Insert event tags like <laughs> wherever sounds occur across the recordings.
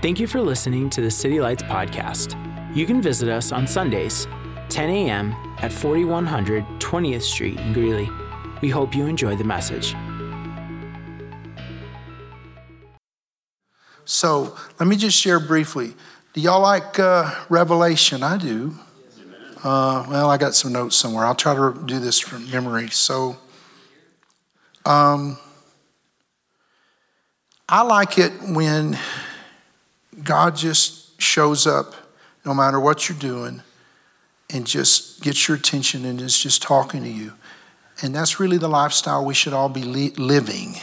Thank you for listening to the City Lights podcast. You can visit us on Sundays, 10 a.m. at 4100 20th Street in Greeley. We hope you enjoy the message. So let me just share briefly. Do y'all like uh, Revelation? I do. Uh, well, I got some notes somewhere. I'll try to do this from memory. So, um, I like it when God just shows up, no matter what you're doing, and just gets your attention and is just talking to you. And that's really the lifestyle we should all be li- living.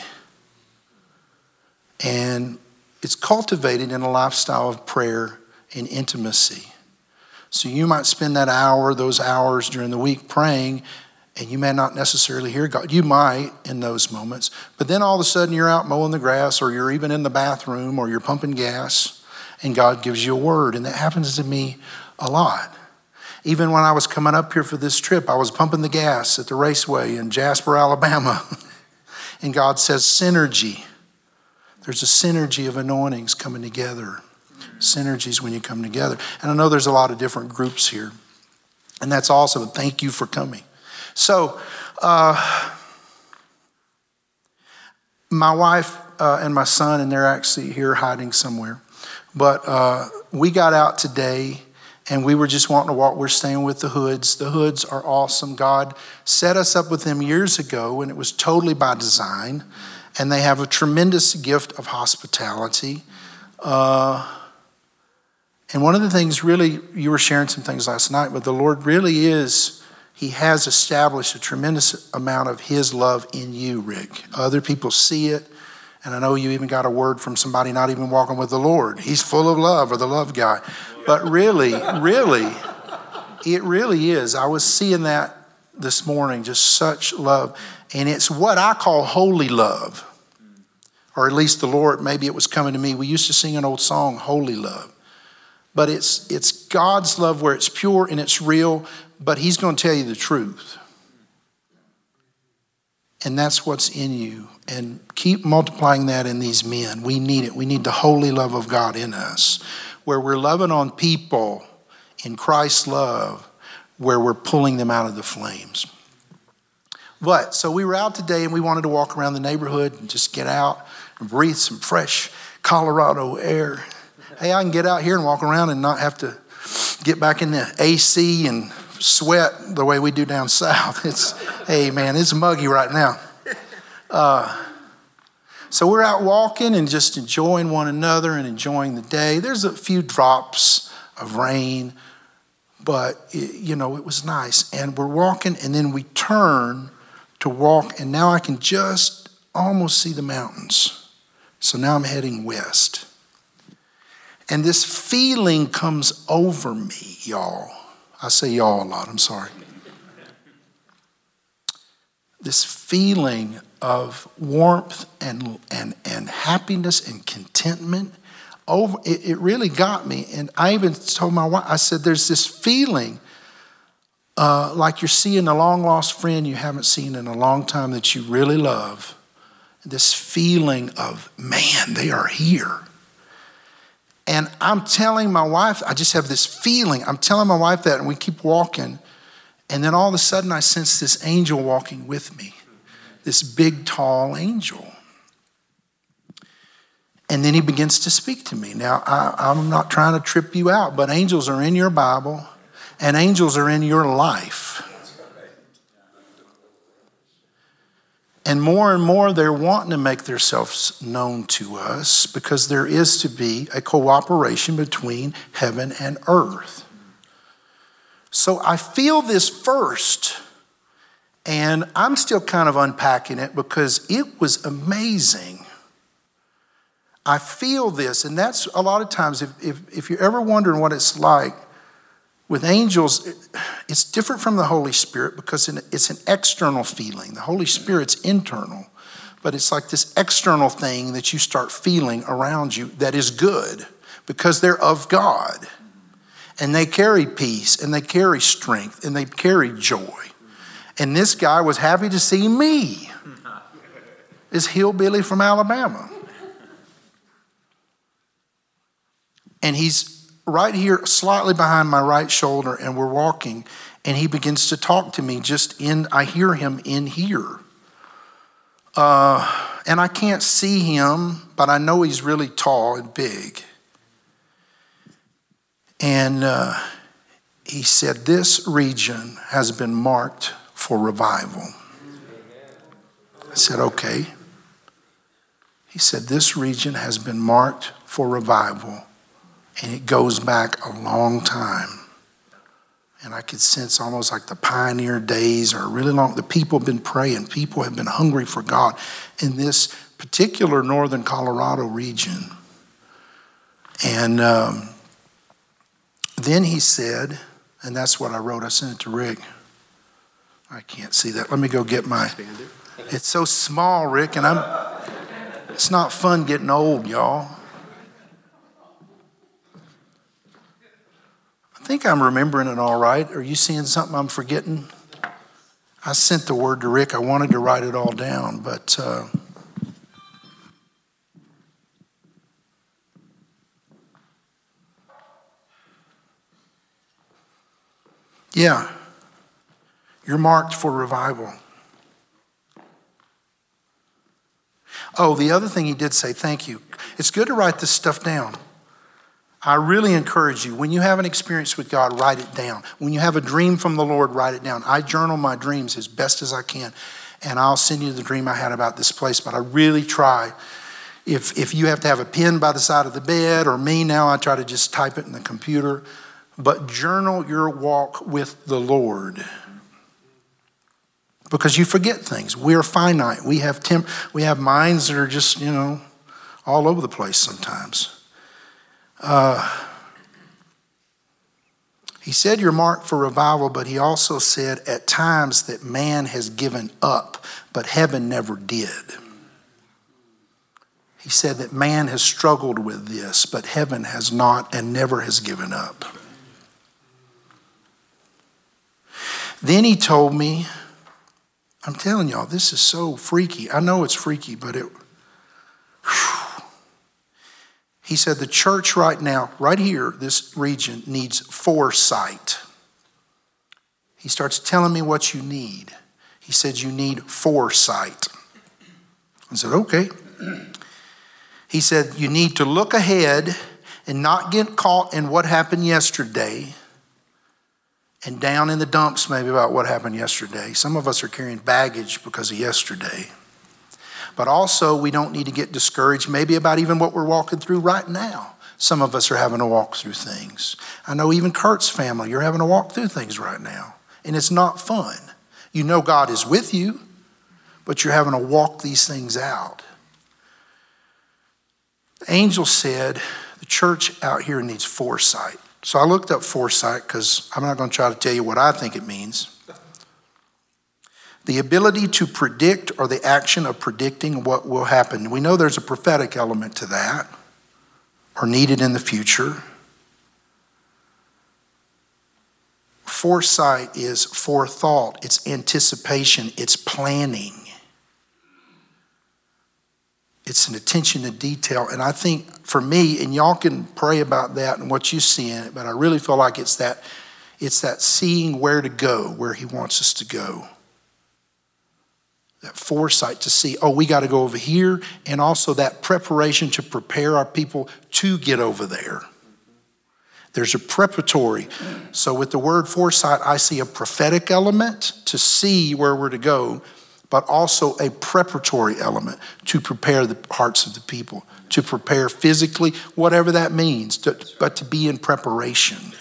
And it's cultivated in a lifestyle of prayer and intimacy. So you might spend that hour, those hours during the week praying, and you may not necessarily hear God. You might in those moments, but then all of a sudden you're out mowing the grass, or you're even in the bathroom, or you're pumping gas, and God gives you a word. And that happens to me a lot. Even when I was coming up here for this trip, I was pumping the gas at the raceway in Jasper, Alabama. <laughs> and God says, synergy. There's a synergy of anointings coming together synergies when you come together. And I know there's a lot of different groups here, and that's awesome. Thank you for coming. So, uh, my wife uh, and my son, and they're actually here hiding somewhere, but uh, we got out today and we were just wanting to walk. We're staying with the Hoods. The Hoods are awesome. God set us up with them years ago, and it was totally by design. And they have a tremendous gift of hospitality. Uh, and one of the things, really, you were sharing some things last night, but the Lord really is, He has established a tremendous amount of His love in you, Rick. Other people see it. And I know you even got a word from somebody not even walking with the Lord. He's full of love, or the love guy. But really, really, it really is. I was seeing that this morning, just such love. And it's what I call holy love. Or at least the Lord, maybe it was coming to me. We used to sing an old song, Holy Love but it's, it's God's love where it's pure and it's real, but He's going to tell you the truth. And that's what's in you. And keep multiplying that in these men. We need it. We need the holy love of God in us, where we're loving on people in Christ's love, where we're pulling them out of the flames. But so we were out today and we wanted to walk around the neighborhood and just get out and breathe some fresh Colorado air hey, I can get out here and walk around and not have to get back in the AC and sweat the way we do down south. <laughs> It's, hey, man, it's muggy right now. Uh, so we're out walking and just enjoying one another and enjoying the day. There's a few drops of rain, but it, you know, it was nice. And we're walking, and then we turn to walk, and now I can just almost see the mountains. So now I'm heading west. And this feeling comes over me, y'all. I say y'all a lot, I'm sorry. This feeling of warmth and, and, and happiness and contentment over it, it really got me. And I even told my wife, I said, there's this feeling uh, like you're seeing a long lost friend you haven't seen in a long time that you really love. This feeling of, man, they are here. And I'm telling my wife, I just have this feeling. I'm telling my wife that, and we keep walking. And then all of a sudden, I sense this angel walking with me, this big, tall angel. And then he begins to speak to me. Now, I, am not trying to trip you out, but angels are in your Bible, and angels are in your life. And more and more, they're wanting to make themselves known to us because there is to be a cooperation between heaven and earth. So I feel this first, and I'm still kind of unpacking it because it was amazing. I feel this, and that's a lot of times, if, if, if you're ever wondering what it's like, with angels, it's different from the Holy Spirit because it's an external feeling. The Holy Spirit's internal, but it's like this external thing that you start feeling around you that is good because they're of God. And they carry peace and they carry strength and they carry joy. And this guy was happy to see me, this hillbilly from Alabama. And he's right here, slightly behind my right shoulder, and we're walking. And he begins to talk to me just in, I hear him in here. Uh, and I can't see him, but I know he's really tall and big. And uh, he said, This region has been marked for revival. I said, Okay. He said, This region has been marked for revival, and it goes back a long time. And I could sense almost like the pioneer days are really long. The people have been praying, people have been hungry for God in this particular northern Colorado region. And um, then he said, and that's what I wrote, I sent it to Rick. I can't see that. Let me go get my. It's so small, Rick, and I'm. It's not fun getting old, y'all. I think I'm remembering it all right. Are you seeing something I'm forgetting? I sent the word to Rick. I wanted to write it all down, but. Uh, yeah, you're marked for revival. Oh, the other thing he did say, thank you. It's good to write this stuff down. I really encourage you, when you have an experience with God, write it down. When you have a dream from the Lord, write it down. I journal my dreams as best as I can, and I'll send you the dream I had about this place, but I really try. If, if you have to have a pen by the side of the bed, or me now, I try to just type it in the computer. But journal your walk with the Lord because you forget things. We are finite. We have temp- we have minds that are just you know all over the place sometimes. Uh, he said you're marked for revival, but he also said at times that man has given up, but heaven never did. He said that man has struggled with this, but heaven has not and never has given up. Then he told me I'm telling y'all, this is so freaky. I know it's freaky, but it. He said the church right now, right here, this region, needs foresight. He starts telling me what you need. He said, You need foresight. I said, Okay. He said, You need to look ahead and not get caught in what happened yesterday and down in the dumps maybe about what happened yesterday. Some of us are carrying baggage because of yesterday. But also, we don't need to get discouraged maybe about even what we're walking through right now. Some of us are having to walk through things. I know even Kurt's family, you're having to walk through things right now, and it's not fun. You know God is with you, but you're having to walk these things out. The angel said, The church out here needs foresight. So I looked up foresight because I'm not going to try to tell you what I think it means. The ability to predict or the action of predicting what will happen. We know there's a prophetic element to that or needed in the future. Foresight is forethought, it's anticipation, it's planning. It's an attention to detail. And I think for me, and y'all can pray about that and what you see in it, but I really feel like it's that it's that seeing where to go, where he wants us to go. That foresight to see, oh, we got to go over here, and also that preparation to prepare our people to get over there. There's a preparatory. So, with the word foresight, I see a prophetic element to see where we're to go, but also a preparatory element to prepare the hearts of the people, to prepare physically, whatever that means, to, but to be in preparation.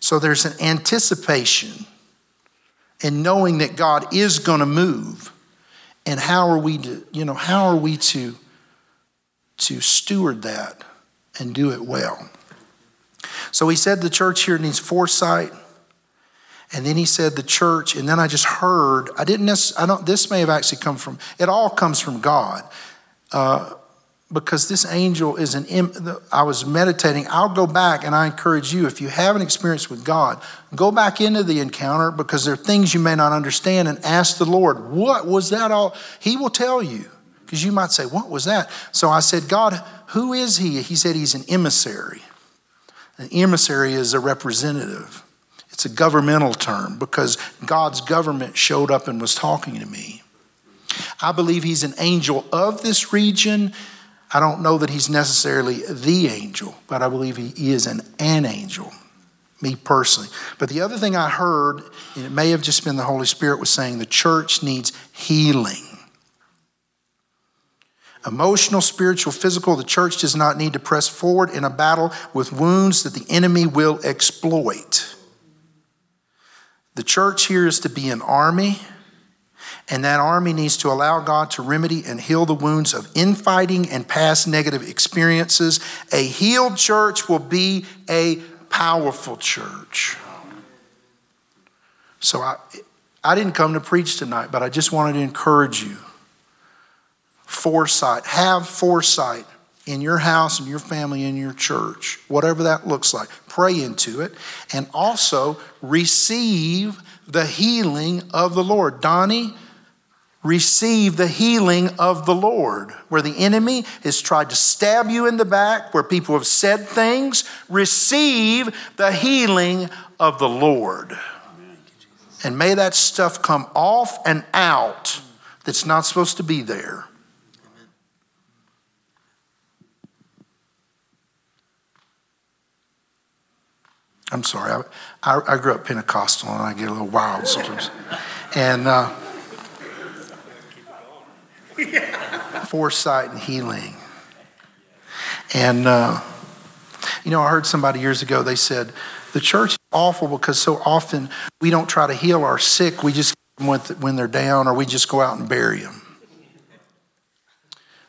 So there's an anticipation and knowing that God is going to move. And how are we to, you know, how are we to, to steward that and do it well? So he said the church here needs foresight and then he said the church, and then I just heard, I didn't I don't, this may have actually come from, it all comes from God. Uh, because this angel is an, I was meditating. I'll go back and I encourage you, if you have an experience with God, go back into the encounter because there are things you may not understand and ask the Lord, what was that all? He will tell you because you might say, what was that? So I said, God, who is he? He said, he's an emissary. An emissary is a representative. It's a governmental term because God's government showed up and was talking to me. I believe he's an angel of this region. I don't know that he's necessarily the angel, but I believe he is an, an angel, me personally. But the other thing I heard, and it may have just been the Holy Spirit, was saying the church needs healing. Emotional, spiritual, physical, the church does not need to press forward in a battle with wounds that the enemy will exploit. The church here is to be an army and that army needs to allow God to remedy and heal the wounds of infighting and past negative experiences. A healed church will be a powerful church. So I, I didn't come to preach tonight, but I just wanted to encourage you. Foresight. Have foresight in your house and your family and your church, whatever that looks like. Pray into it and also receive the healing of the Lord. Donnie, receive the healing of the Lord. Where the enemy has tried to stab you in the back, where people have said things, receive the healing of the Lord. And may that stuff come off and out that's not supposed to be there. I'm sorry. I, I, I, grew up Pentecostal and I get a little wild sometimes. And uh, foresight and healing. And, uh, you know, I heard somebody years ago, they said, the church is awful because so often we don't try to heal our sick, we just when they're down or we just go out and bury them.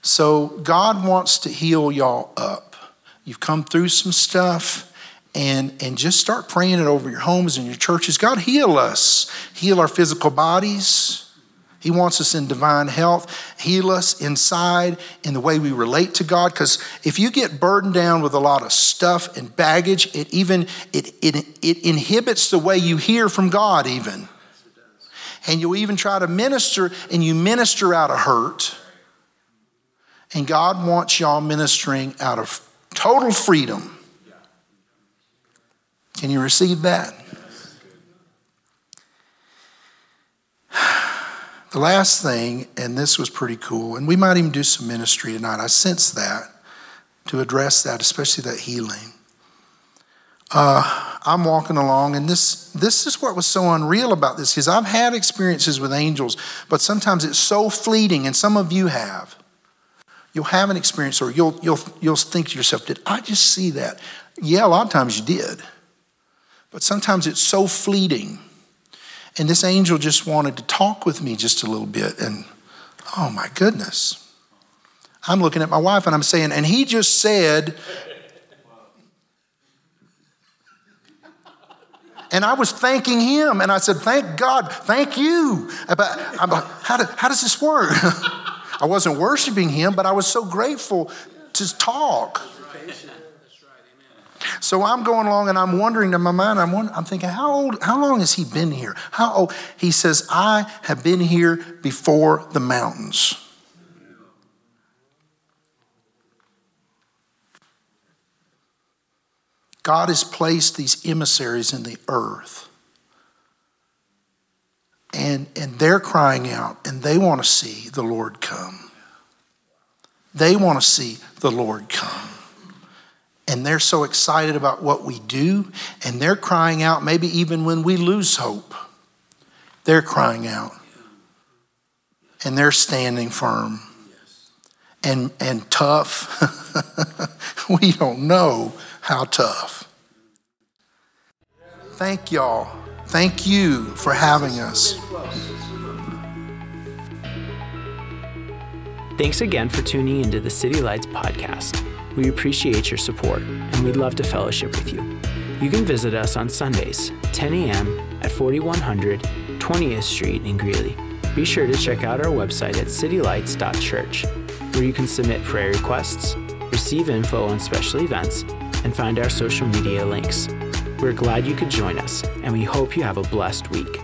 So God wants to heal y'all up. You've come through some stuff and, and just start praying it over your homes and your churches. God, heal us. Heal our physical bodies. He wants us in divine health, heal us inside in the way we relate to God. Because if you get burdened down with a lot of stuff and baggage, it even it, it, it inhibits the way you hear from God, even. And you'll even try to minister, and you minister out of hurt. And God wants y'all ministering out of total freedom. Can you receive that? The last thing, and this was pretty cool, and we might even do some ministry tonight. I sense that to address that, especially that healing. Uh, I'm walking along, and this this is what was so unreal about this because I've had experiences with angels, but sometimes it's so fleeting, and some of you have. You'll have an experience, or you'll you'll you'll think to yourself, "Did I just see that?" Yeah, a lot of times you did, but sometimes it's so fleeting and this angel just wanted to talk with me just a little bit. And oh my goodness. I'm looking at my wife and I'm saying, and he just said, and I was thanking him, and I said, "Thank God, thank you." I'm like, how, do, how does this work? <laughs> I wasn't worshiping him, but I was so grateful to talk. So I'm going along and I'm wondering in my mind, I'm, I'm thinking, how old, how long has he been here? How old? He says, I have been here before the mountains. God has placed these emissaries in the earth. And, and they're crying out and they want to see the Lord come. They want to see the Lord come and they're so excited about what we do, and they're crying out, maybe even when we lose hope, they're crying out. And they're standing firm and, and tough. <laughs> we don't know how tough. Thank y'all. Thank you for having us. Thanks again for tuning into the City Lights podcast. We appreciate your support and we'd love to fellowship with you. You can visit us on Sundays, 10 a.m. at 4100 20th Street in Greeley. Be sure to check out our website at citylights.church, where you can submit prayer requests, receive info on special events, and find our social media links. We're glad you could join us, and we hope you have a blessed week.